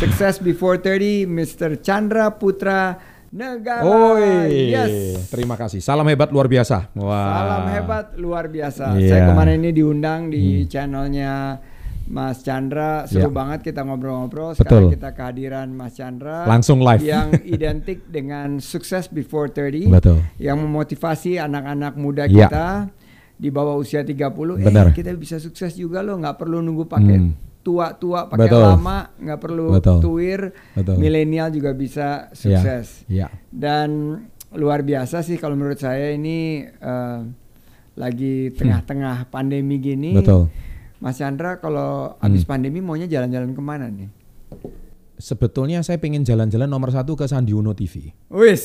Success Before 30 Mr. Chandra Putra Negara. Oi, Yes. terima kasih. Salam hebat luar biasa. Wah. Salam hebat luar biasa. Iya. Saya kemarin ini diundang di channelnya Mas Chandra. Seru Iya. banget kita ngobrol-ngobrol. Sekarang Betul. kita kehadiran Mas Chandra. Langsung live. Yang identik dengan Success Before 30. Betul. Yang memotivasi anak-anak muda Iya. kita di bawah usia 30. Benar. Eh, kita bisa sukses juga loh. nggak perlu nunggu pakai Hmm. Tua-tua, pakai Betul. lama. nggak perlu Betul. tuir. Milenial juga bisa sukses. Ya. Dan luar biasa sih kalau menurut saya ini eh, lagi tengah-tengah pandemi gini. Hmm. Betul. Mas Chandra kalau habis Hmm. pandemi maunya jalan-jalan ke mana nih? Sebetulnya saya pengen jalan-jalan nomor satu ke Sandi Uno TV. Wis.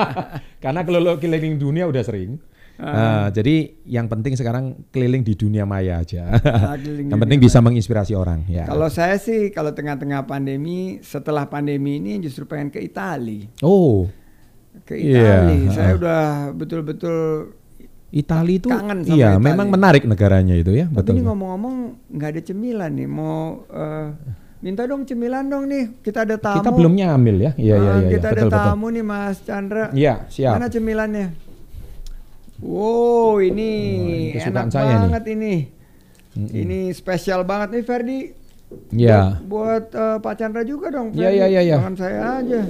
Karena keliling dunia udah sering. Ah. Nah, jadi yang penting sekarang keliling di dunia maya aja. Keliling yang penting bisa menginspirasi orang. Ya. Kalau saya sih kalau tengah-tengah pandemi, setelah pandemi ini justru pengen ke Itali. oh, Ke Iya, Itali. Saya ah. udah betul-betul Italia itu Kangen sama iya Italia. memang menarik negaranya itu ya. Tapi betul. ini ngomong-ngomong nggak ada cemilan nih. Mau eh, minta dong cemilan dong nih. Kita ada tamu. Kita belum nyamil ya. Iya iya Ah, iya. Kita iya. ada betul, betul. tamu nih Mas Chandra. Iya, siap. Mana cemilannya? Wow, ini Oh, enak saya nih. banget ini. Ini spesial banget nih Ferdi. Iya. Buat, buat, eh, Pak Chandra juga dong. Iya, iya, iya, iya. Jangan saya aja.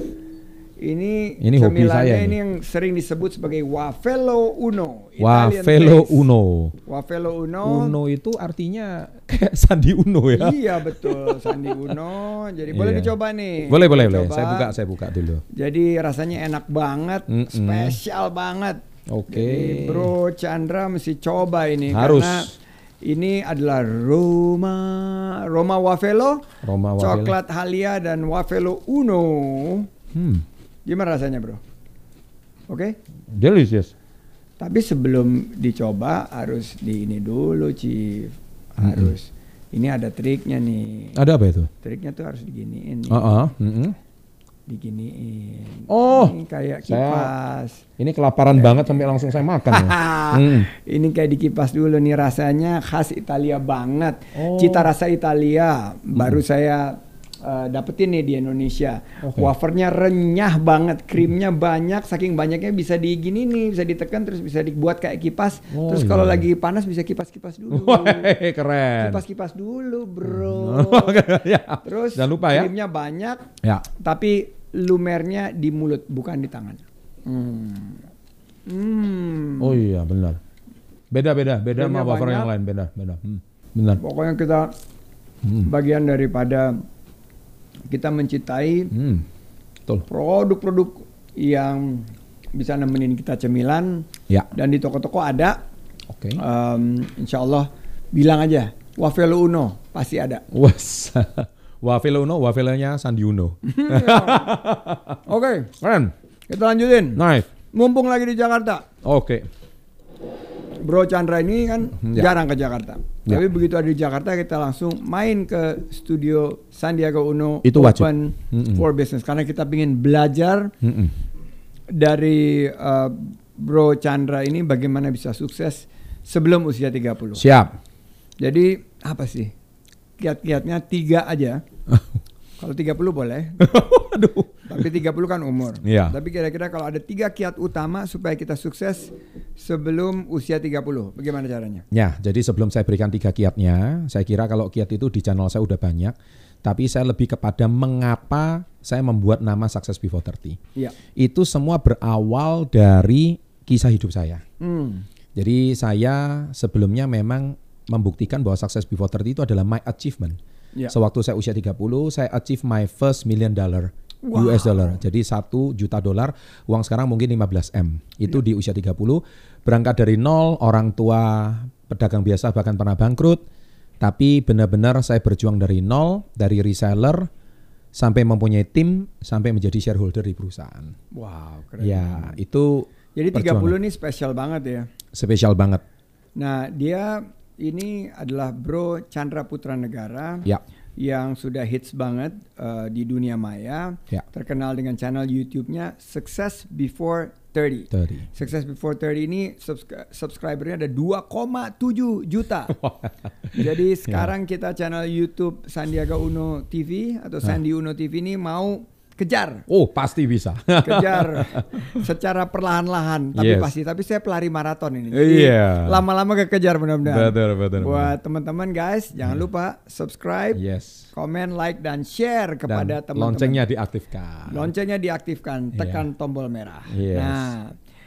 Ini, Ini hobi cemilannya saya ini nih. yang sering disebut sebagai Wafelo Uno. Wafelo. Uno. Wafelo Uno. Uno itu artinya kayak Sandi Uno ya. Iya betul, Sandi Uno. Jadi boleh Iya. dicoba nih. Boleh boleh boleh. Saya buka saya buka dulu. Jadi rasanya enak banget, Mm-mm. spesial banget. Oke. Jadi Bro Chandra mesti coba ini Harus. karena ini adalah Roma Roma Wafelo, Roma Wafelo. coklat Halia dan Wafelo Uno. Hmm. Gimana rasanya, Bro? Oke. Delicious. Tapi sebelum dicoba harus di ini dulu, Chief. Harus. Ini ada triknya nih. Ada apa itu? Triknya tuh harus diginiin. Heeh. mm-mm. Diginiin. Oh, Ini kayak saya- kipas. Ini kelaparan banget sampai langsung saya makan. ya. Hmm. Ini kayak dikipas dulu nih rasanya khas Italia banget. Oh. Cita rasa Italia baru saya uh, dapetin nih di Indonesia. Oke. Wafernya renyah banget, krimnya banyak, saking banyaknya bisa digini nih, bisa ditekan terus bisa dibuat kayak kipas. Oh, terus iya. kalau lagi panas bisa kipas-kipas dulu. Wah, keren. Kipas-kipas dulu, Bro. ya. Terus Jangan lupa ya. krimnya banyak, Ya. tapi lumernya di mulut bukan di tangan. Hmm. Hmm. Oh iya benar. Beda beda beda sama wafer yang lain beda beda. Hmm. Benar. Pokoknya kita Hmm. bagian daripada kita mencintai Hmm. Betul. produk-produk yang bisa nemenin kita cemilan Ya. dan di toko-toko ada. Oke. Em, insya Allah bilang aja Wafelo Uno pasti ada. Was. Wafel Uno, wafelnya Sandi Uno. Oke, Keren. kita lanjutin. Nice. Mumpung lagi di Jakarta, Oke. Bro Chandra ini kan Ya. jarang ke Jakarta. Ya. Tapi begitu ada di Jakarta kita langsung main ke studio Sandiaga Uno Itu wajib. Open Mm-mm. for Business karena kita ingin belajar Mm-mm. dari uh, Bro Chandra ini bagaimana bisa sukses sebelum usia 30. Siap. Jadi apa sih? Kiat-kiatnya tiga aja. Kalau 30 boleh, Aduh. tapi 30 kan umur. Iya. Tapi kira-kira kalau ada tiga kiat utama supaya kita sukses sebelum usia 30, bagaimana caranya? Ya, jadi sebelum saya berikan tiga kiatnya, saya kira kalau kiat itu di channel saya udah banyak, tapi saya lebih kepada mengapa saya membuat nama Success Before 30. Iya. Itu semua berawal dari kisah hidup saya. Hmm. Jadi saya sebelumnya memang membuktikan bahwa Success Before 30 itu adalah my achievement. Ya. Sewaktu saya usia 30, saya achieve my first million dollar Wow. US dollar. Jadi satu juta dolar, uang sekarang mungkin 15 M. Itu di usia 30, berangkat dari nol, orang tua pedagang biasa bahkan pernah bangkrut. Tapi benar-benar saya berjuang dari nol, dari reseller sampai mempunyai tim, sampai menjadi shareholder di perusahaan. Wow, keren. Ya, itu Jadi 30 perjuangan. ini spesial banget ya. spesial banget. Nah, dia ini adalah Bro Chandra Putra Negara Ya. Yang sudah hits banget uh, di dunia maya. Ya. Terkenal dengan channel YouTube-nya Success Before 30. 30. Success Before 30 ini subscri- subscribernya ada 2,7 juta. Jadi sekarang kita channel YouTube Sandiaga Uno TV atau Sandi Uno TV ini mau kejar Oh, pasti bisa. kejar secara perlahan-lahan tapi Yes. pasti tapi saya pelari maraton ini Iya. lama-lama kekejar mudah-mudahan Betul, betul, buat teman-teman guys jangan lupa subscribe yes. komen like dan share kepada teman-teman loncengnya diaktifkan. loncengnya diaktifkan Iya. tekan tombol merah Yes. nah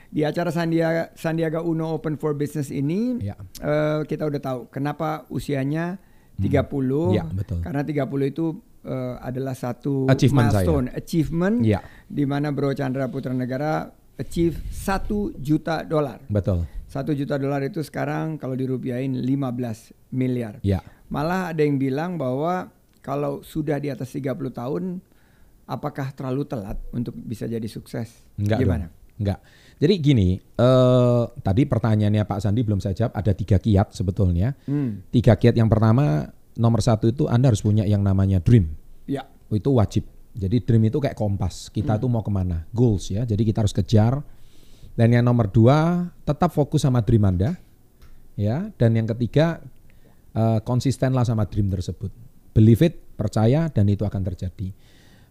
di acara Sandiaga Sandiaga Uno Open for Business ini Iya. eh, kita udah tahu kenapa usianya 30 Iya, betul. karena 30 itu eh, adalah satu Achievement saya. milestone achievement Iya. di mana Bro Chandra Putra Negara achieve 1 juta dolar. Betul. 1 juta dolar itu sekarang kalau dirupiahin 15 miliar. Ya. Malah ada yang bilang bahwa kalau sudah di atas 30 tahun apakah terlalu telat untuk bisa jadi sukses? Enggak Gimana? dong. Enggak. Jadi gini, eh, tadi pertanyaannya Pak Sandi belum saya jawab. Ada tiga kiat sebetulnya. Hmm. Tiga kiat yang pertama, nomor satu itu Anda harus punya yang namanya dream. Ya. Itu wajib. Jadi dream itu kayak kompas. Kita tuh mau ke mana? Goals ya. Jadi kita harus kejar. Dan yang nomor dua, tetap fokus sama dream Anda. Ya. Dan yang ketiga, eh, konsistenlah sama dream tersebut. Believe it, percaya, dan itu akan terjadi.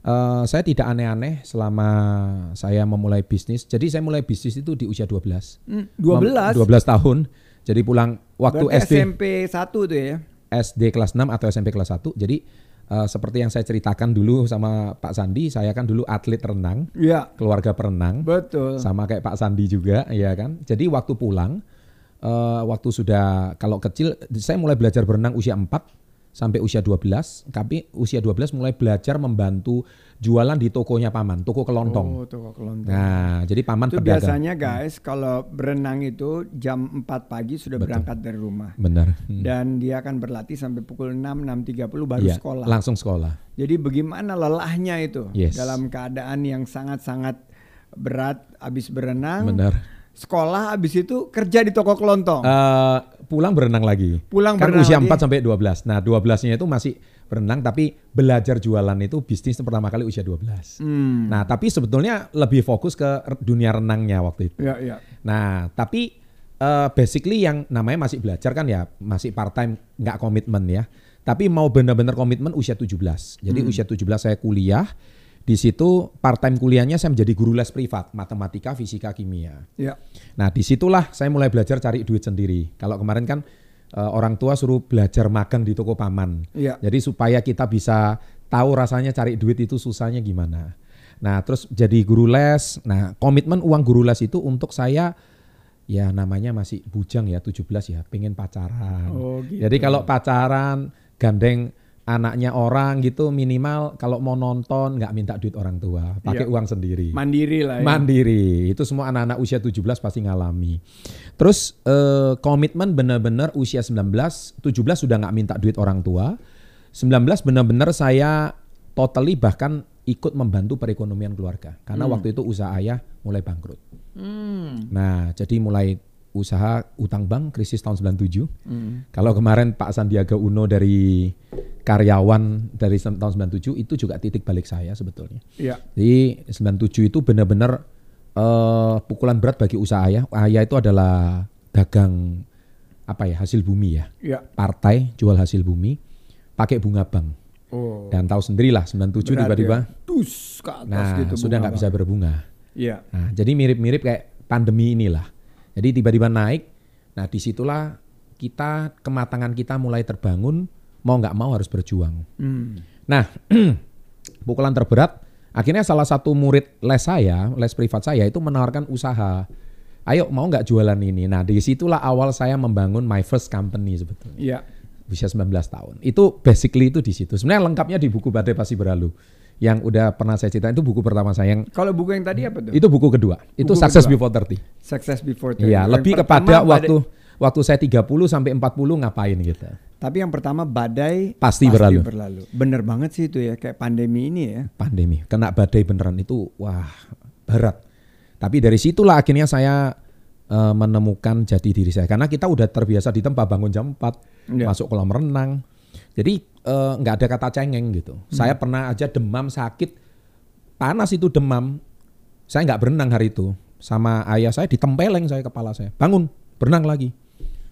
Eh, saya tidak aneh-aneh selama saya memulai bisnis. Jadi saya mulai bisnis itu di usia 12. Hmm, 12. Mem- 12 tahun. Jadi pulang waktu Berarti SD SMP 1 tuh ya. SD kelas 6 atau SMP kelas 1. Jadi eh, seperti yang saya ceritakan dulu sama Pak Sandi, saya kan dulu atlet renang, Iya. keluarga perenang. Betul. Sama kayak Pak Sandi juga, ya kan. Jadi waktu pulang eh, waktu sudah kalau kecil saya mulai belajar berenang usia 4 sampai usia 12, tapi usia 12 mulai belajar membantu jualan di tokonya paman, toko kelontong. Oh, toko kelontong. Nah, jadi paman itu pedagang. biasanya guys kalau berenang itu jam 4 pagi sudah berangkat dari rumah. Benar. Hmm. Dan dia akan berlatih sampai pukul 6 6.30 baru Iya, sekolah. Langsung sekolah. Jadi bagaimana lelahnya itu Yes. dalam keadaan yang sangat-sangat berat habis berenang. Benar. Sekolah habis itu kerja di toko kelontong. Eh, pulang berenang lagi. Pulang kan berenang usia lagi. 4 sampai 12. Nah, 12-nya itu masih berenang tapi belajar jualan itu bisnis pertama kali usia 12. Hmm. Nah, tapi sebetulnya lebih fokus ke dunia renangnya waktu itu. Ya, ya. Nah, tapi eh, basically yang namanya masih belajar kan ya masih part time nggak komitmen ya. Tapi mau benar-benar komitmen usia 17. Jadi Hmm. usia 17 saya kuliah. Di situ part time kuliahnya saya menjadi guru les privat, matematika, fisika, kimia. Ya. Nah, di situlah saya mulai belajar cari duit sendiri. Kalau kemarin kan eh, orang tua suruh belajar magang di toko paman. Iya. Jadi supaya kita bisa tahu rasanya cari duit itu susahnya gimana. Nah, terus jadi guru les. Nah, komitmen uang guru les itu untuk saya ya namanya masih bujang ya 17 ya, pengen pacaran. Oh, gitu. Jadi kalau pacaran gandeng anaknya orang gitu minimal kalau mau nonton nggak minta duit orang tua, pakai Iya. uang sendiri. Mandiri lah ya. Mandiri. Itu semua anak-anak usia 17 pasti ngalami. Terus eh, komitmen benar-benar usia 19, 17 sudah nggak minta duit orang tua. 19 benar-benar saya totally bahkan ikut membantu perekonomian keluarga. Karena waktu itu usaha ayah mulai bangkrut. Hmm. Nah, jadi mulai usaha utang bank krisis tahun 97. Hmm. Kalau kemarin Pak Sandiaga Uno dari karyawan dari tahun 97 itu juga titik balik saya sebetulnya. Ya. Jadi 97 itu benar-benar eh, pukulan berat bagi usaha ayah. Ayah itu adalah dagang apa ya hasil bumi ya, Ya. partai jual hasil bumi, pakai bunga bank. Oh. Dan tahu sendirilah 97 Berat tiba-tiba, ya. Dus ke atas nah gitu. sudah nggak bisa berbunga. Iya. Nah, jadi mirip-mirip kayak pandemi inilah. Jadi tiba-tiba naik. Nah, di situlah kita kematangan kita mulai terbangun. Mau nggak mau harus berjuang. Hmm. Nah, pukulan terberat. Akhirnya salah satu murid les saya, les privat saya itu menawarkan usaha. Ayo mau nggak jualan ini? Nah, di situlah awal saya membangun my first company sebetulnya. Iya. Usia 19 tahun. Itu basically itu di situ. Sebenarnya lengkapnya di buku Badai Pasti Berlalu. Yang udah pernah saya ceritain itu buku pertama saya yang Kalau buku yang tadi apa tuh? itu buku kedua. Itu Buku Success kedua. Before 30. Success Before 30. Iya, lebih kepada badai- waktu saya 30 sampai 40 ngapain gitu. Tapi yang pertama badai Pasti berlalu. Bener banget sih itu ya kayak pandemi ini ya. Pandemi, kena badai beneran itu wah berat. Tapi dari situlah akhirnya saya eh, menemukan jati diri saya karena kita udah terbiasa di tempat bangun jam 4, Iya. masuk kolam renang. Jadi eh, nggak ada kata cengeng gitu. Saya pernah aja demam sakit panas itu demam. Saya nggak berenang hari itu. sama ayah saya ditempeleng saya kepala saya. Bangun, berenang lagi.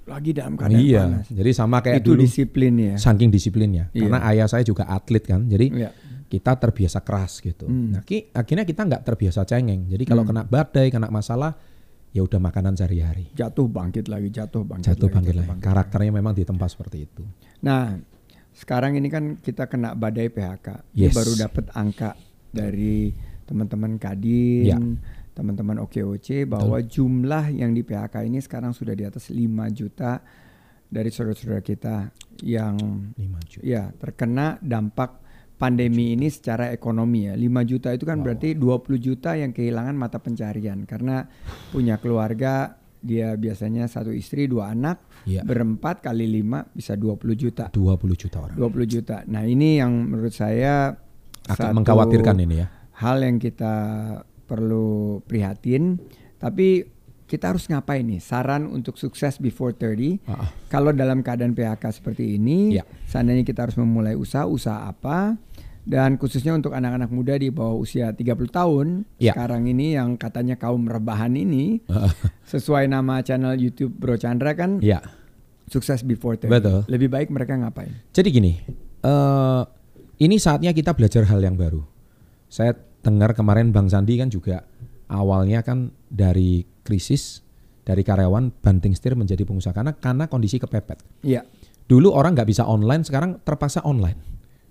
Lagi dalam keadaan iya, panas. jadi sama kayak Itu dulu disiplin ya. saking disiplinnya. Iya. Karena ayah saya juga atlet kan. Jadi Iya. kita terbiasa keras gitu. Hmm. Nah, ki- akhirnya kita nggak terbiasa cengeng. Jadi kalau kena badai, kena masalah, ya udah makanan sehari-hari. Jatuh bangkit lagi, jatuh bangkit Jatuh lagi, bangkit lagi. Karakternya memang ditempa seperti itu. Nah, sekarang ini kan kita kena badai PHK. Ini Yes. baru dapat angka dari teman-teman Kadin, Ya. Teman-teman OKOC bahwa jumlah yang di PHK ini sekarang sudah di atas 5 juta dari saudara-saudara kita yang 5 juta. ya terkena dampak pandemi ini secara ekonomi ya. 5 juta itu kan berarti 20 juta yang kehilangan mata pencarian karena punya keluarga dia biasanya satu istri dua anak Iya. berempat kali lima bisa 20 juta 20 juta orang. 20 juta nah ini yang menurut saya satu mengkhawatirkan ini ya. hal yang kita perlu prihatin tapi kita harus ngapain nih saran untuk sukses before 30 Ah, kalau dalam keadaan PHK seperti ini Ya. seandainya kita harus memulai usaha usaha apa dan khususnya untuk anak-anak muda di bawah usia 30 tahun Ya. sekarang ini yang katanya kaum rebahan ini sesuai nama channel YouTube Bro Chandra kan Iya. sukses before 30 Betul. lebih baik mereka ngapain Jadi gini, eh ini saatnya kita belajar hal yang baru. Saya dengar kemarin Bang Sandi kan juga awalnya kan dari krisis dari karyawan banting setir menjadi pengusaha karena karena kondisi kepepet. Iya Dulu orang nggak bisa online, sekarang terpaksa online.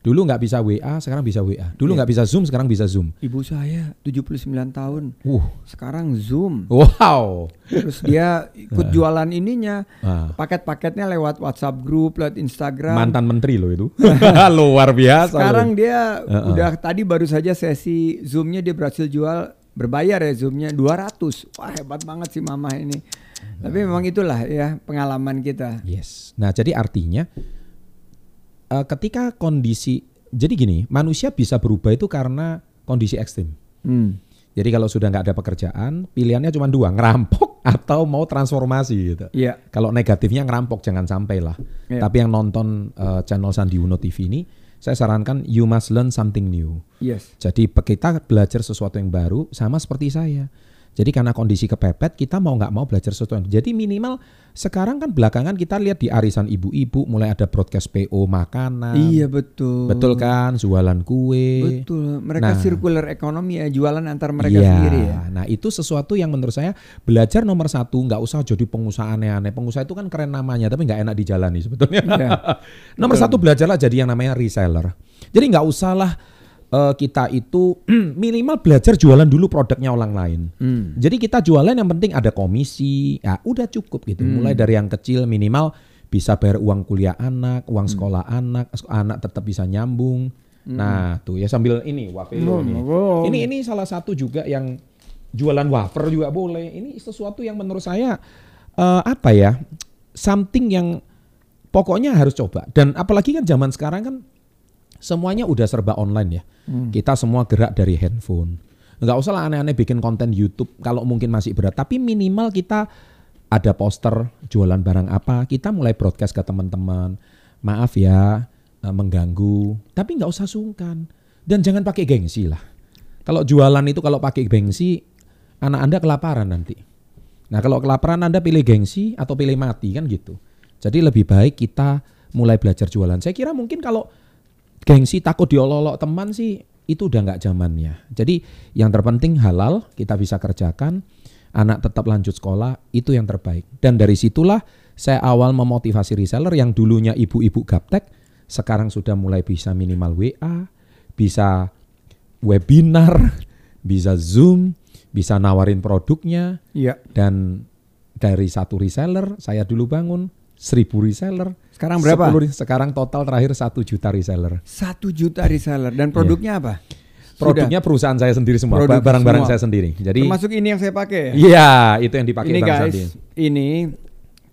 Dulu nggak bisa WA, sekarang bisa WA. Dulu nggak bisa Zoom, sekarang bisa Zoom. ibu saya 79 tahun Uh, sekarang Zoom wow. terus dia ikut jualan ininya Ah. paket-paketnya lewat WhatsApp grup lewat Instagram Mantan menteri loh itu. Luar biasa. Sekarang loh. dia Heeh. udah tadi baru saja sesi Zoom-nya dia berhasil jual berbayar ya Zoom-nya 200. Wah, hebat banget sih mama ini. Tapi memang itulah ya pengalaman kita. Yes. Nah, jadi artinya eh, ketika kondisi jadi gini, manusia bisa berubah itu karena kondisi ekstrim. Hmm. Jadi kalau sudah nggak ada pekerjaan, pilihannya cuma dua, ngerampok atau mau transformasi gitu. Iya. Kalau negatifnya ngerampok jangan sampai lah. Iya. Tapi yang nonton eh, channel Sandi Uno TV ini, saya sarankan you must learn something new. Yes. Jadi kita belajar sesuatu yang baru sama seperti saya. Jadi karena kondisi kepepet kita mau nggak mau belajar sesuatu. yang- Jadi minimal sekarang kan belakangan kita lihat di arisan ibu-ibu mulai ada broadcast PO makanan. Iya betul. Betul kan, jualan kue. Betul. Mereka Nah. circular ekonomi ya, jualan antar mereka Iya. sendiri ya. Nah itu sesuatu yang menurut saya belajar nomor satu nggak usah jadi pengusaha aneh-aneh. Pengusaha itu kan keren namanya tapi nggak enak dijalani sebetulnya. Iya. nomor satu belajarlah jadi yang namanya reseller. Jadi nggak usahlah eh, kita itu minimal belajar jualan dulu produknya orang lain. Hmm. Jadi kita jualan yang penting ada komisi, ya udah cukup gitu. Hmm. Mulai dari yang kecil minimal bisa bayar uang kuliah anak, uang Hmm. sekolah anak, anak tetap bisa nyambung. Nah tuh ya sambil ini wafelo nih. Oh. Ini ini salah satu juga yang jualan wafer juga boleh. Ini sesuatu yang menurut saya eh, apa ya something yang pokoknya harus coba. Dan apalagi kan zaman sekarang kan semuanya udah serba online ya. Kita semua gerak dari handphone. Nggak usah lah aneh-aneh bikin konten YouTube kalau mungkin masih berat. Tapi minimal kita ada poster jualan barang apa, kita mulai broadcast ke teman-teman. Maaf ya eh, mengganggu, tapi nggak usah sungkan dan jangan pakai gengsi lah. Kalau jualan itu kalau pakai gengsi, anak anda kelaparan nanti. Nah kalau kelaparan anda pilih gengsi atau pilih mati kan gitu. Jadi lebih baik kita mulai belajar jualan. Saya kira mungkin kalau gengsi takut diolok-olok teman sih itu udah nggak zamannya. Jadi yang terpenting halal kita bisa kerjakan, anak tetap lanjut sekolah itu yang terbaik. Dan dari situlah saya awal memotivasi reseller yang dulunya ibu-ibu gaptek sekarang sudah mulai bisa minimal WA, bisa webinar, bisa Zoom, bisa nawarin produknya Iya. dan dari satu reseller saya dulu bangun seribu reseller. Sekarang berapa? 10 sekarang total terakhir satu juta reseller. Satu juta reseller dan produknya apa? Produknya perusahaan saya sendiri semua, barang-barang saya sendiri. Jadi Termasuk ini yang saya pakai. ya? iya itu yang dipakai ini guys, Sandi. ini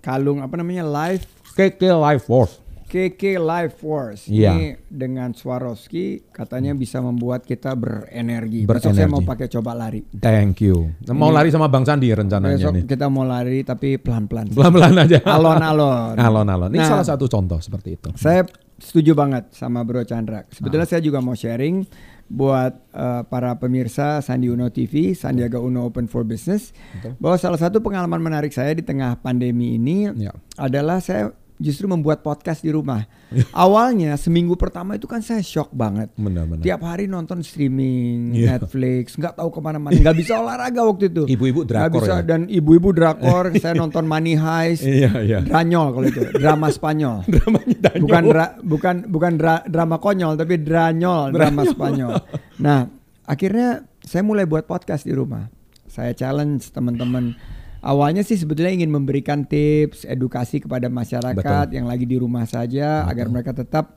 kalung apa namanya Live KK Life Force. KK Life Force. Iya. Ini dengan Swarovski katanya bisa membuat kita berenergi. Besok saya mau pakai coba lari. Thank you. Mau lari sama Bang Sandi rencananya Besok nih. kita mau lari tapi pelan-pelan. Pelan-pelan aja. Alon-alon. Alon-alon. Ini Nah, salah satu contoh seperti itu. Saya setuju banget sama Bro Chandra. Sebetulnya saya juga mau sharing buat uh, para pemirsa Sandi Uno TV, Sandiaga Uno Open for Business, Betul. bahwa salah satu pengalaman menarik saya di tengah pandemi ini Ya. adalah saya justru membuat podcast di rumah. Awalnya seminggu pertama itu kan saya shock banget. Benar-benar. Tiap hari nonton streaming, Iya. Netflix, nggak tahu ke mana-mana, nggak bisa olahraga waktu itu. Ibu-ibu drakor bisa ya? dan ibu-ibu drakor. saya nonton Money Heist, Iya, iya. Dranyol kalau itu, drama Spanyol. Bukan dra- bukan bukan dra- drama konyol tapi dranyol drama Spanyol. Nah, akhirnya saya mulai buat podcast di rumah. Saya challenge teman-teman. Awalnya sih sebetulnya ingin memberikan tips, edukasi kepada masyarakat Betul. yang lagi di rumah saja agar mereka tetap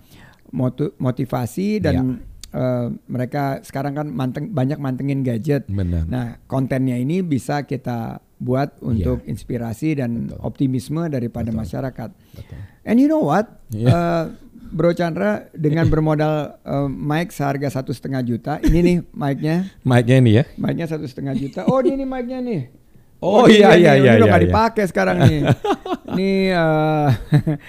motivasi dan eh, mereka sekarang kan manteng banyak mantengin gadget. Benar. Nah, kontennya ini bisa kita buat untuk inspirasi dan Betul. optimisme daripada masyarakat. Betul. And you know what, Iya. Eh, Bro Chandra dengan bermodal eh, mic seharga satu setengah juta, ini nih mic-nya, Mic-nya ini ya. mic-nya satu setengah juta. Oh ini nih mic-nya nih. Oh, ini iya, iya, iya, Ini udah iya, iya. dipakai sekarang nih. Ini eh,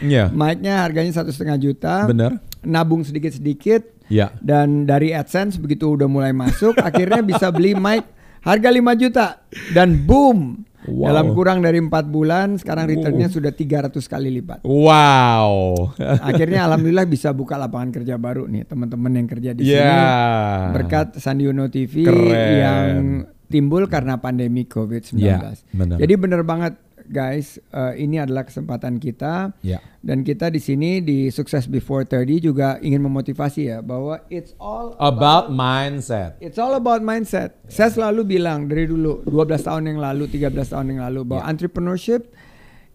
Iya. mic-nya harganya satu setengah juta. Benar. Nabung sedikit-sedikit Ya. dan dari AdSense begitu udah mulai masuk, akhirnya bisa beli mic harga 5 juta dan boom. Wow. Dalam kurang dari empat bulan, sekarang returnnya sudah 300 kali lipat. Wow. Akhirnya alhamdulillah bisa buka lapangan kerja baru nih teman-teman yang kerja di Ya. sini berkat Sandi Uno TV Keren. yang timbul karena pandemi COVID-19. Ya, benar. Jadi bener banget guys, eh, ini adalah kesempatan kita Ya. dan kita di sini di Success Before 30 juga ingin memotivasi ya bahwa it's all About mindset. It's all about mindset. Saya selalu bilang dari dulu 12 tahun yang lalu, 13 tahun yang lalu bahwa entrepreneurship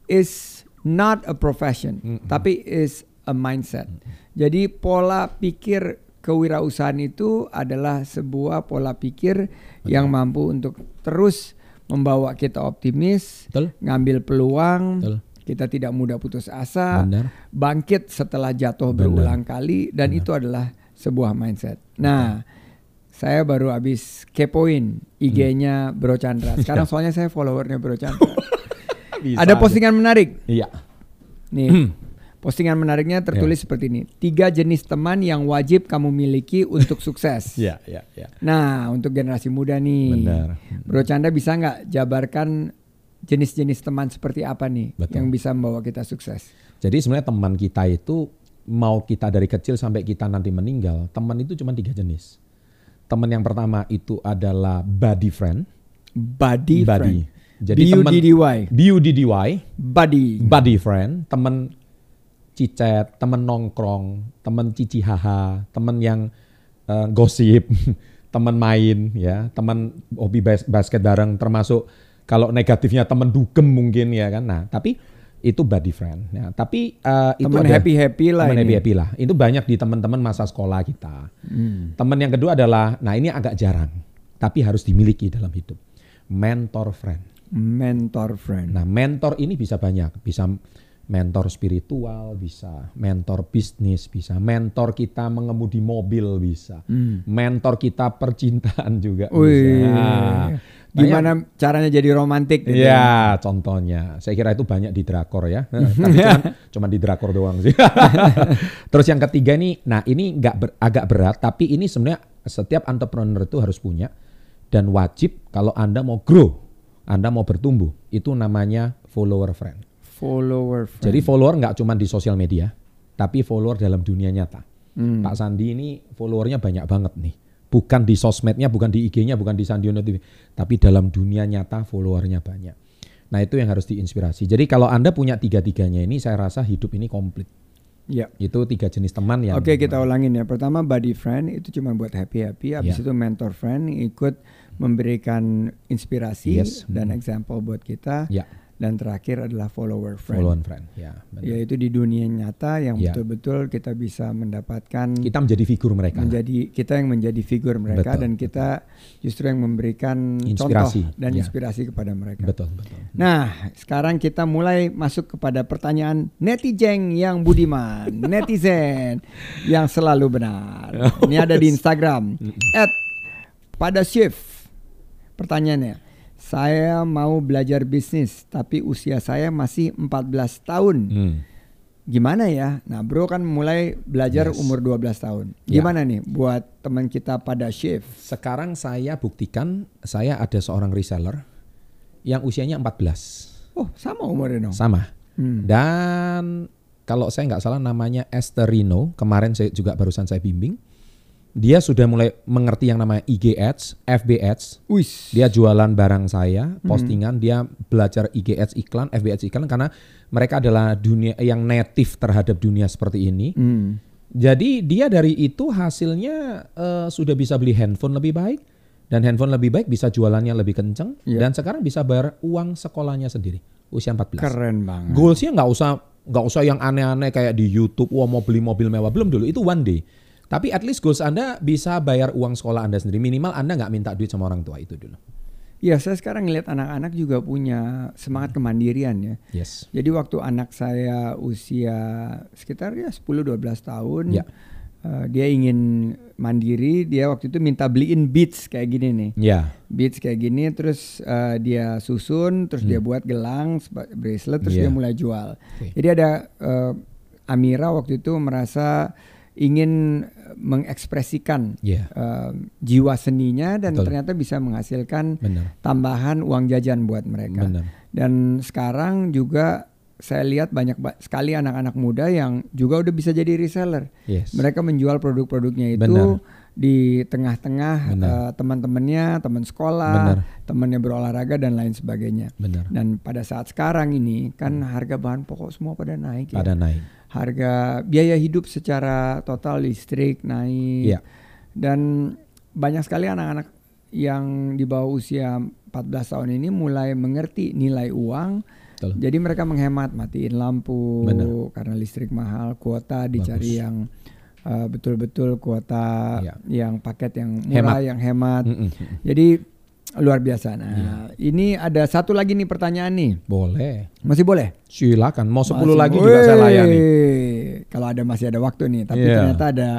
is not a profession, tapi is a mindset. Jadi pola pikir kewirausahaan itu adalah sebuah pola pikir yang mampu untuk terus membawa kita optimis, Betul. ngambil peluang, Betul. kita tidak mudah putus asa, Benar. bangkit setelah jatuh Benar. berulang kali dan itu adalah sebuah mindset. Nah, saya baru habis kepoin IG-nya Bro Chandra. Sekarang soalnya saya followernya Bro Chandra. Bisa. Ada postingan menarik. Iya. Nih, postingan menariknya tertulis seperti ini. Tiga jenis teman yang wajib kamu miliki untuk sukses. Iya, iya, iya. Nah, untuk generasi muda nih, Benar. Bro Chandra bisa nggak jabarkan jenis-jenis teman seperti apa nih Betul. yang bisa membawa kita sukses? Jadi sebenarnya teman kita itu mau kita dari kecil sampai kita nanti meninggal, teman itu cuma tiga jenis. Teman yang pertama itu adalah buddy friend. Buddy, Buddy. friend. Jadi teman B-U-D-D-Y. B-U-D-D-Y, Buddy. buddy friend, teman cicet, teman nongkrong, teman cici haha, teman yang eh, gosip, teman main ya, teman hobi bas- basket bareng termasuk kalau negatifnya teman dugem mungkin ya kan. Nah, tapi itu buddy friend. Ya, tapi eh, itu Teman ada- happy-happy lah teman ini. happy-happy lah. Itu banyak di teman-teman masa sekolah kita. Hmm. Teman yang kedua adalah, nah ini agak jarang, tapi harus dimiliki dalam hidup. Mentor friend. Mentor friend. Nah, mentor ini bisa banyak, bisa mentor spiritual, bisa mentor bisnis, bisa mentor kita mengemudi mobil, bisa mentor kita percintaan juga Hmm. Wih. bisa. Nah, Gimana caranya jadi romantik gitu? Ya, contohnya. Saya kira itu banyak di drakor ya. Tapi cuman, cuman di drakor doang sih. Terus yang ketiga ini, nah ini nggak ber- agak berat, tapi ini sebenarnya setiap entrepreneur itu harus punya dan wajib kalau Anda mau grow, Anda mau bertumbuh, itu namanya follower friend. Follower friend. Jadi follower nggak cuma di sosial media, tapi follower dalam dunia nyata. Hmm. Pak Sandi ini followernya banyak banget nih. Bukan di sosmednya, bukan di IG-nya, bukan di Sandiono TV, tapi dalam dunia nyata followernya banyak. Nah itu yang harus diinspirasi. Jadi kalau anda punya tiga-tiganya ini, saya rasa hidup ini komplit. Ya. Itu tiga jenis teman yang. Oke kita ulangin ya. Pertama buddy friend itu cuma buat happy happy. Habis Ya. itu mentor friend ikut memberikan inspirasi Yes. dan example buat kita. Ya, Dan terakhir adalah follower friend. follow on friend. Ya, benar. Yaitu di dunia nyata yang Ya. betul-betul kita bisa mendapatkan Kita menjadi figur mereka. menjadi kita yang menjadi figur mereka Betul, dan kita justru yang memberikan Inspirasi, contoh dan ya. inspirasi kepada mereka. Betul, betul. Nah, sekarang kita mulai masuk kepada pertanyaan netizen yang budiman, netizen yang selalu benar. Ini ada di Instagram. At pada shift. Pertanyaannya, saya mau belajar bisnis tapi usia saya masih 14 tahun Hmm. gimana ya? Nah, Bro kan mulai belajar Yes. umur 12 tahun. Ya. Gimana nih buat teman kita pada shift? Sekarang saya buktikan saya ada seorang reseller yang usianya 14. Oh, sama umurnya dong. Sama. Hmm. Dan kalau saya nggak salah namanya Esther Rino, kemarin saya juga barusan saya bimbing. Dia sudah mulai mengerti yang namanya IG Ads, FB Ads. Wis. Dia jualan barang saya, postingan, dia belajar IG Ads iklan, FB Ads iklan karena mereka adalah dunia yang native terhadap dunia seperti ini. Hmm. Jadi dia dari itu hasilnya eh, sudah bisa beli handphone lebih baik dan handphone lebih baik bisa jualannya lebih kenceng Iya. dan sekarang bisa bayar uang sekolahnya sendiri usia 14. Keren banget. Goalsnya nggak usah nggak usah yang aneh-aneh kayak di YouTube, wah mau beli mobil mewah belum dulu itu one day. Tapi at least goals Anda bisa bayar uang sekolah Anda sendiri. Minimal Anda nggak minta duit sama orang tua itu dulu. Ya, saya sekarang ngeliat anak-anak juga punya semangat kemandirian ya. Yes. Jadi waktu anak saya usia sekitar ya 10-12 tahun, Ya. eh, dia ingin mandiri, dia waktu itu minta beliin beats kayak gini nih. Ya. Beats kayak gini, terus eh, dia susun, terus dia buat gelang, bracelet, terus Hmm. Iya. dia mulai jual. Oke. Jadi ada eh, Amira waktu itu merasa ingin mengekspresikan Iya. eh, jiwa seninya dan Betul. ternyata bisa menghasilkan Benar. tambahan uang jajan buat mereka. Benar. Dan sekarang juga saya lihat banyak ba- sekali anak-anak muda yang juga udah bisa jadi reseller. Yes. Mereka menjual produk-produknya itu Benar. di tengah-tengah eh, teman-temannya, teman sekolah, temannya berolahraga dan lain sebagainya. Benar. Dan pada saat sekarang ini kan harga bahan pokok semua pada naik ya. Pada naik. Harga biaya hidup secara total listrik naik. Iya. Dan banyak sekali anak-anak yang di bawah usia 14 tahun ini mulai mengerti nilai uang. Betul. Jadi mereka menghemat, matiin lampu Benar. karena listrik mahal, kuota dicari yang uh, betul-betul kuota Iya. yang paket yang murah, Hemat. yang hemat. Mm-mm. Iya. Jadi luar biasa. Nah, ini ada satu lagi nih pertanyaan nih. Boleh. Masih boleh? Silakan. Mau 10 Masih lagi boleh. juga saya layani. Kalau ada masih ada waktu nih, tapi Iya. ternyata ada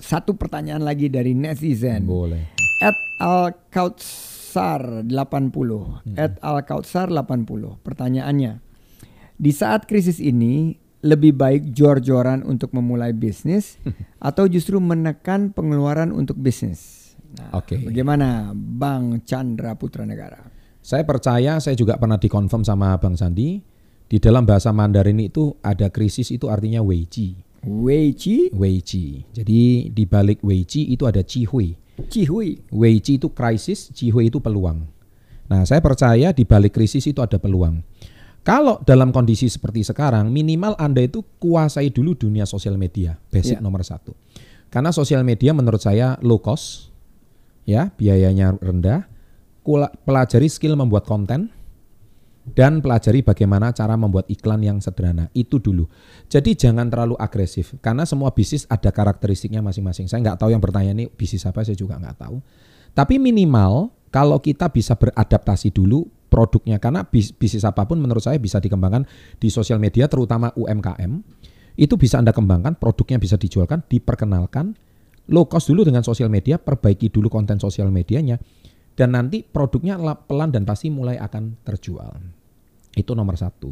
satu pertanyaan lagi dari netizen. Boleh. At Alkautsar 80. Hmm. At Alkautsar 80. Pertanyaannya. Di saat krisis ini lebih baik jor-joran untuk memulai bisnis atau justru menekan pengeluaran untuk bisnis? Nah, Oke. Bagaimana Bang Chandra Putra Negara? Saya percaya, saya juga pernah dikonfirm sama Bang Sandi. Di dalam bahasa Mandarin itu ada krisis itu artinya weiji. Wei Weiji. Jadi di balik weiji itu ada cihui. Cihui. Weiji itu krisis, cihui itu peluang. Nah, saya percaya di balik krisis itu ada peluang. Kalau dalam kondisi seperti sekarang, minimal Anda itu kuasai dulu dunia sosial media, basic Ya. nomor satu. Karena sosial media menurut saya low cost, ya biayanya rendah. Pelajari skill membuat konten dan pelajari bagaimana cara membuat iklan yang sederhana. Itu dulu. Jadi jangan terlalu agresif karena semua bisnis ada karakteristiknya masing-masing. Saya nggak tahu yang bertanya ini bisnis apa, saya juga nggak tahu. Tapi minimal kalau kita bisa beradaptasi dulu produknya karena bis- bisnis apa pun menurut saya bisa dikembangkan di sosial media terutama UMKM. Itu bisa Anda kembangkan, produknya bisa dijualkan, diperkenalkan. Low cost dulu dengan sosial media, perbaiki dulu konten sosial medianya dan nanti produknya la- pelan dan pasti mulai akan terjual. Itu nomor satu.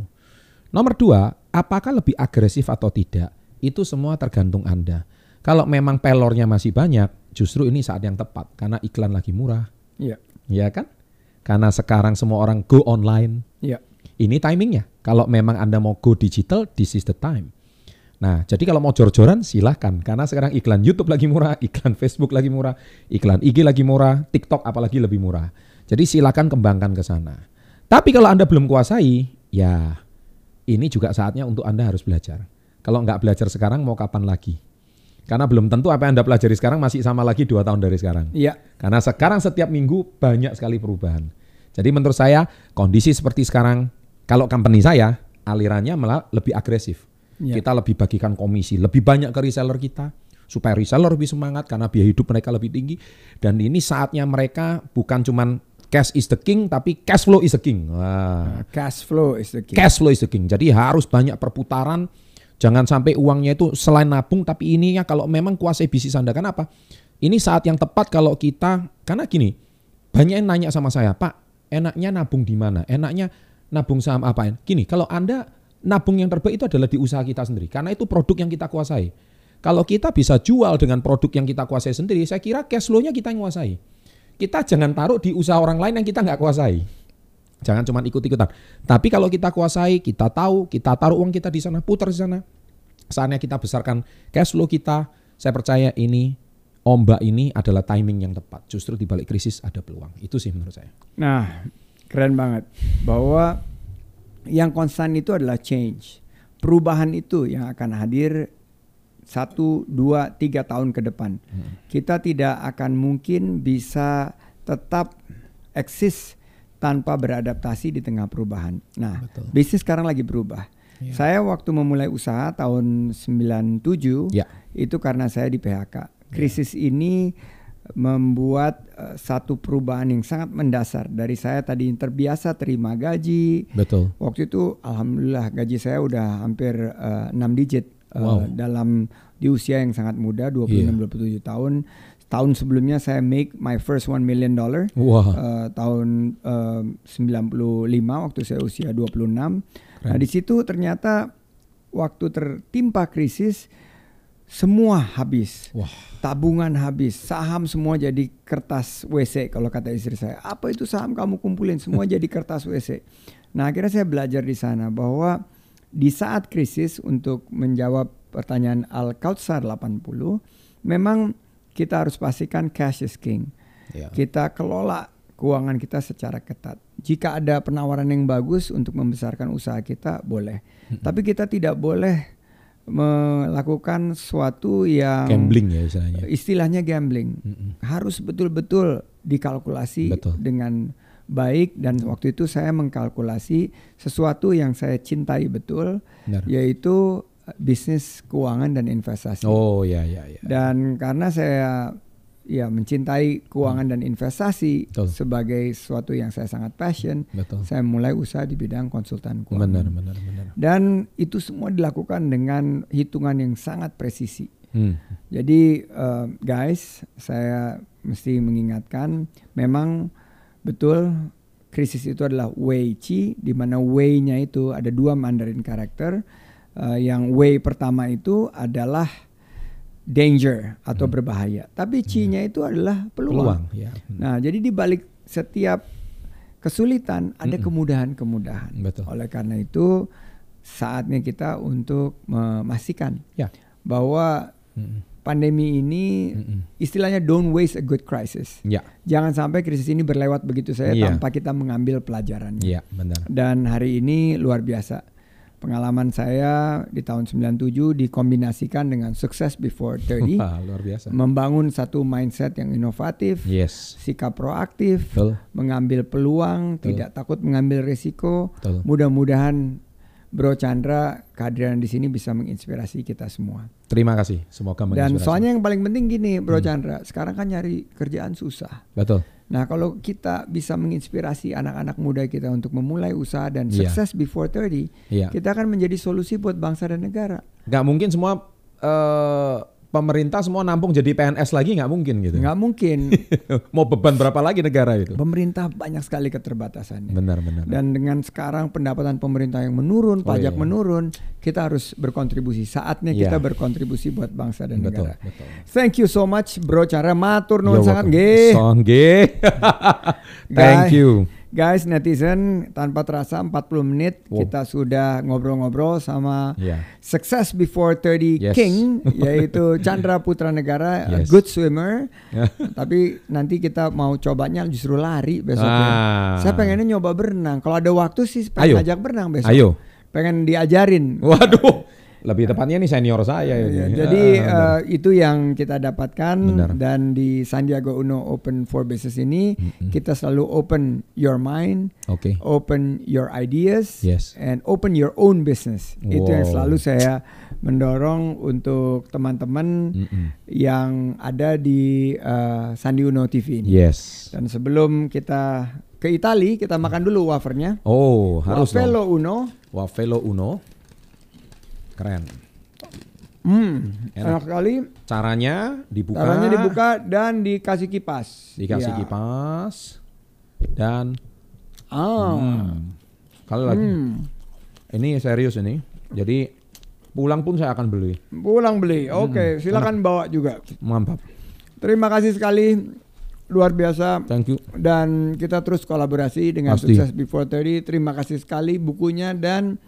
Nomor dua, apakah lebih agresif atau tidak? Itu semua tergantung Anda. Kalau memang pelornya masih banyak, justru ini saat yang tepat karena iklan lagi murah, Iya. ya kan? Karena sekarang semua orang go online. Iya. Ini timingnya. Kalau memang Anda mau go digital, this is the time. Nah, jadi kalau mau jor-joran silahkan. Karena sekarang iklan YouTube lagi murah, iklan Facebook lagi murah, iklan IG lagi murah, TikTok apalagi lebih murah. Jadi silakan kembangkan ke sana. Tapi kalau Anda belum kuasai, ya ini juga saatnya untuk Anda harus belajar. Kalau nggak belajar sekarang mau kapan lagi? Karena belum tentu apa yang Anda pelajari sekarang masih sama lagi dua tahun dari sekarang. Iya. Karena sekarang setiap minggu banyak sekali perubahan. Jadi menurut saya kondisi seperti sekarang, kalau company saya alirannya malah lebih agresif. Iya. Kita lebih bagikan komisi, lebih banyak ke reseller kita supaya reseller lebih semangat karena biaya hidup mereka lebih tinggi. Dan ini saatnya mereka bukan cuman cash is the king tapi cash flow is the king. Wah. Cash flow is the key. Cash flow is the king. Jadi harus banyak perputaran. Jangan sampai uangnya itu selain nabung tapi ininya kalau memang kuasai bisnis Anda. Kenapa? Ini saat yang tepat kalau kita karena gini, banyak yang nanya sama saya, "Pak, enaknya nabung di mana? Enaknya nabung saham apa?" Gini, kalau Anda nabung yang terbaik itu adalah di usaha kita sendiri karena itu produk yang kita kuasai. Kalau kita bisa jual dengan produk yang kita kuasai sendiri, saya kira cash flow-nya kita yang kuasai. Kita jangan taruh di usaha orang lain yang kita nggak kuasai. Jangan cuma ikut-ikutan. Tapi kalau kita kuasai, kita tahu, kita taruh uang kita di sana, putar di sana. Saatnya kita besarkan cash flow kita. Saya percaya ini ombak ini adalah timing yang tepat. Justru di balik krisis ada peluang. Itu sih menurut saya. Nah, keren banget bahwa yang konstan itu adalah change. Perubahan itu yang akan hadir satu, dua, tiga tahun ke depan. Hmm. Kita tidak akan mungkin bisa tetap eksis tanpa beradaptasi di tengah perubahan. Nah, Betul. bisnis sekarang lagi berubah. Ya. Saya waktu memulai usaha tahun 97 ya. itu karena saya di PHK. Ya. Krisis ya. ini membuat uh, satu perubahan yang sangat mendasar dari saya tadi terbiasa terima gaji. Betul. Waktu itu alhamdulillah gaji saya udah hampir uh, 6 digit uh, wow. dalam di usia yang sangat muda 26 yeah. 27 tahun. Tahun sebelumnya saya make my first one million dollar. Wow. Uh, tahun uh, 95 waktu saya usia 26. Keren. Nah, di situ ternyata waktu tertimpa krisis semua habis. Wah. Tabungan habis, saham semua jadi kertas WC kalau kata istri saya. Apa itu saham kamu kumpulin semua jadi kertas WC. Nah, akhirnya saya belajar di sana bahwa di saat krisis untuk menjawab pertanyaan Al Kautsar 80 memang kita harus pastikan cash is king. Ya. Kita kelola keuangan kita secara ketat. Jika ada penawaran yang bagus untuk membesarkan usaha kita boleh. Hmm. Tapi kita tidak boleh melakukan suatu yang gambling ya istilahnya. Istilahnya gambling. Hmm. Harus betul-betul dikalkulasi Betul. dengan baik dan waktu itu saya mengkalkulasi sesuatu yang saya cintai betul Benar. yaitu eh, bisnis keuangan dan investasi. Oh ya ya ya. Dan karena saya ya mencintai keuangan hmm. dan investasi Betul. sebagai sesuatu yang saya sangat passion, Betul. saya mulai usaha di bidang konsultan keuangan. Benar benar benar. Dan itu semua dilakukan dengan hitungan yang sangat presisi. Hmm. Jadi uh, guys, saya mesti mengingatkan memang Betul, krisis itu adalah Wei Qi, di mana Wei-nya itu ada dua Mandarin karakter. Uh, yang Wei pertama itu adalah danger atau hmm. berbahaya, tapi Qi-nya hmm. itu adalah peluang. peluang ya. hmm. Nah, jadi di balik setiap kesulitan ada hmm. kemudahan-kemudahan. Oleh karena itu saatnya kita untuk memastikan ya. bahwa hmm pandemi ini Mm-mm. istilahnya don't waste a good crisis. Ya. Jangan sampai krisis ini berlewat begitu saja yeah. tanpa kita mengambil pelajarannya. Benar. Dan hari ini luar biasa. Pengalaman saya di tahun 97 dikombinasikan dengan sukses before 30. Wah, luar biasa. Membangun satu mindset yang inovatif, yes. sikap proaktif, Betul. mengambil peluang, Betul. tidak takut mengambil risiko. Mudah-mudahan Bro Chandra kehadiran di sini bisa menginspirasi kita semua. Terima kasih, semoga menginspirasi. Dan soalnya yang paling penting gini, Bro hmm. Chandra, sekarang kan nyari kerjaan susah. Betul. Nah, kalau kita bisa menginspirasi anak-anak muda kita untuk memulai usaha dan yeah. sukses before 30, yeah. kita akan menjadi solusi buat bangsa dan negara. Gak mungkin semua uh, pemerintah semua nampung jadi PNS lagi nggak mungkin gitu. Nggak mungkin. Mau beban berapa lagi negara itu? Pemerintah banyak sekali keterbatasannya. Benar benar. Dan dengan sekarang pendapatan pemerintah yang menurun, oh, pajak iya. menurun, kita harus berkontribusi. Saatnya yeah. kita berkontribusi buat bangsa dan betul, negara. Betul. Thank you so much Bro Cara matur nuwun sangat nggih. Thank you. Guys netizen tanpa terasa 40 menit wow. kita sudah ngobrol-ngobrol sama yeah. Success Before 30 yes. King yaitu Chandra Putra Negara yes. a good swimmer. Tapi nanti kita mau cobanya justru lari besok. Ah. Saya pengennya nyoba berenang. Kalau ada waktu sih pengen Ayo. ajak berenang besok. Ayo. Pengen diajarin. Waduh lebih tepatnya nih senior saya ya, Jadi uh, itu yang kita dapatkan Benar. dan di Sandiaga Uno Open for Business ini mm-hmm. kita selalu open your mind, okay. open your ideas, yes. and open your own business. Wow. Itu yang selalu saya mendorong untuk teman-teman mm-hmm. yang ada di uh, Sandi Uno TV ini. Yes. Dan sebelum kita ke Itali kita makan dulu wafernya. Oh harus. Wafelo Uno. Wafelo Uno. Keren. Hmm, enak. enak sekali. Caranya dibuka. Caranya dibuka dan dikasih kipas. Dikasih ya. kipas dan ah. Hmm. Lagi. Hmm. Ini serius ini. Jadi pulang pun saya akan beli. Pulang beli. Oke, silakan bawa juga. Mantap. Terima kasih sekali. Luar biasa. Thank you. Dan kita terus kolaborasi dengan Pasti. Sukses Before 30. Terima kasih sekali bukunya dan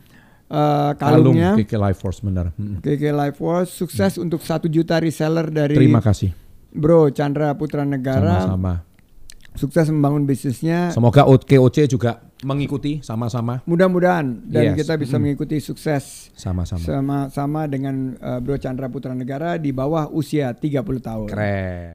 Kalung kalungnya. KK Life Force benar. KK Life Force sukses untuk satu juta reseller dari Terima kasih. Bro Chandra Putra Negara. Sama-sama. Sukses membangun bisnisnya. Semoga KOC juga mengikuti sama-sama. Mudah-mudahan dan Yes. kita bisa mengikuti sukses Sama-sama. sama-sama dengan eh, Bro Chandra Putra Negara di bawah usia 30 tahun. Keren.